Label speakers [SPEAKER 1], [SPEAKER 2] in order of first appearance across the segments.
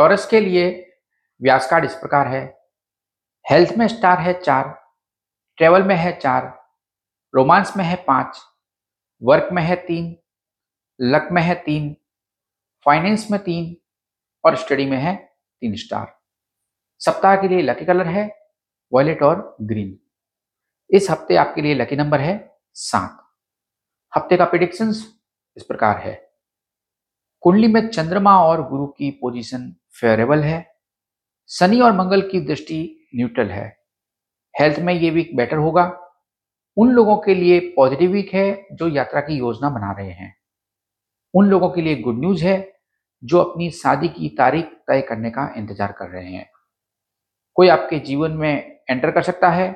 [SPEAKER 1] Taurus के लिए व्यास card इस प्रकार है। हेल्थ में स्टार है चार ट्रेवल में है चार रोमांस में है पाँच वर्क में है तीन लक में है तीन फाइनेंस में तीन और स्टडी में है तीन स्टार सप्ताह के लिए लकी कलर है वॉयलेट और ग्रीन इस हफ़्ते आपके लिए लकी नंबर है सात। हफ़्ते का प्रिडिक्शंस इस प्रकार है। कुंडली में चंद्रमा और गुरु की पोजीशन फेवरेबल है। शनि और मंगल की दृष्टि न्यूट्रल है। हेल्थ में ये वीक बेटर होगा। उन लोगों के लिए पॉजिटिव वीक है जो यात्रा की योजना बना रहे हैं। उन लोगों के लिए गुड न्यूज़ है जो अपनी शादी की तारीख तय करने का इंतज़ार कर रहे हैं। कोई आपके जीवन में एंटर कर सकता है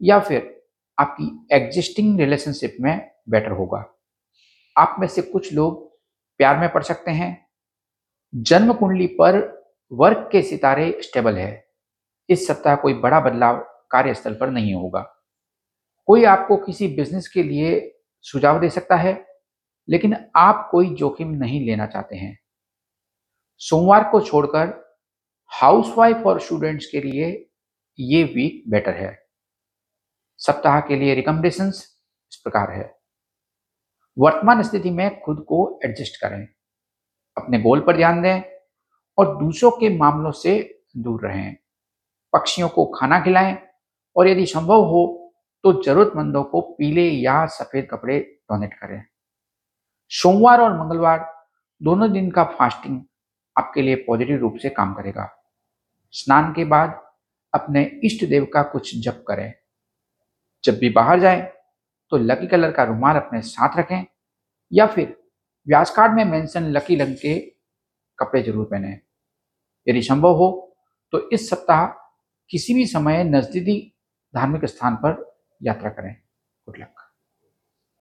[SPEAKER 1] या फिर आपकी एग्जिस्टिंग रिलेशनशिप में बेटर होगा। आप में से कुछ लोग प्यार में पड़ सकते हैं। जन्म कुंडली पर वर्क के सितारे स्टेबल है। इस सप्ताह कोई बड़ा बदलाव कार्यस्थल पर नहीं होगा। कोई आपको किसी बिज़नेस के लिए सुझाव दे सकता है, लेकिन आप कोई जोखिम नहीं लेना चाहते हैं। सोमवार को छोड़कर हाउसवाइफ और स्टूडेंट्स के लिए ये वीक बेटर है। सप्ताह के लिए रिकमेंडेशंस इस प्रकार है। वर्तमान स्थिति में खुद को एडजस्ट करें। अपने गोल पर ध्यान दें और दूसरों के मामलों से दूर रहें। पक्षियों को खाना खिलाएँ और यदि संभव हो तो जरूरतमंदों को पीले या सफ़ेद कपड़े डोनेट करें। सोमवार और मंगलवार दोनों दिन का फास्टिंग आपके लिए पॉजिटिव रूप से काम करेगा। स्नान के बाद अपने इष्ट देव का कुछ जप करें। जब भी बाहर जाएँ तो लकी कलर का रुमाल अपने साथ रखें या फिर व्यास कार्ड में मेंशन लकी लंग के कपड़े ज़रूर पहने यदि संभव हो तो इस सप्ताह किसी भी समय नजदीकी धार्मिक स्थान पर यात्रा करें। Good luck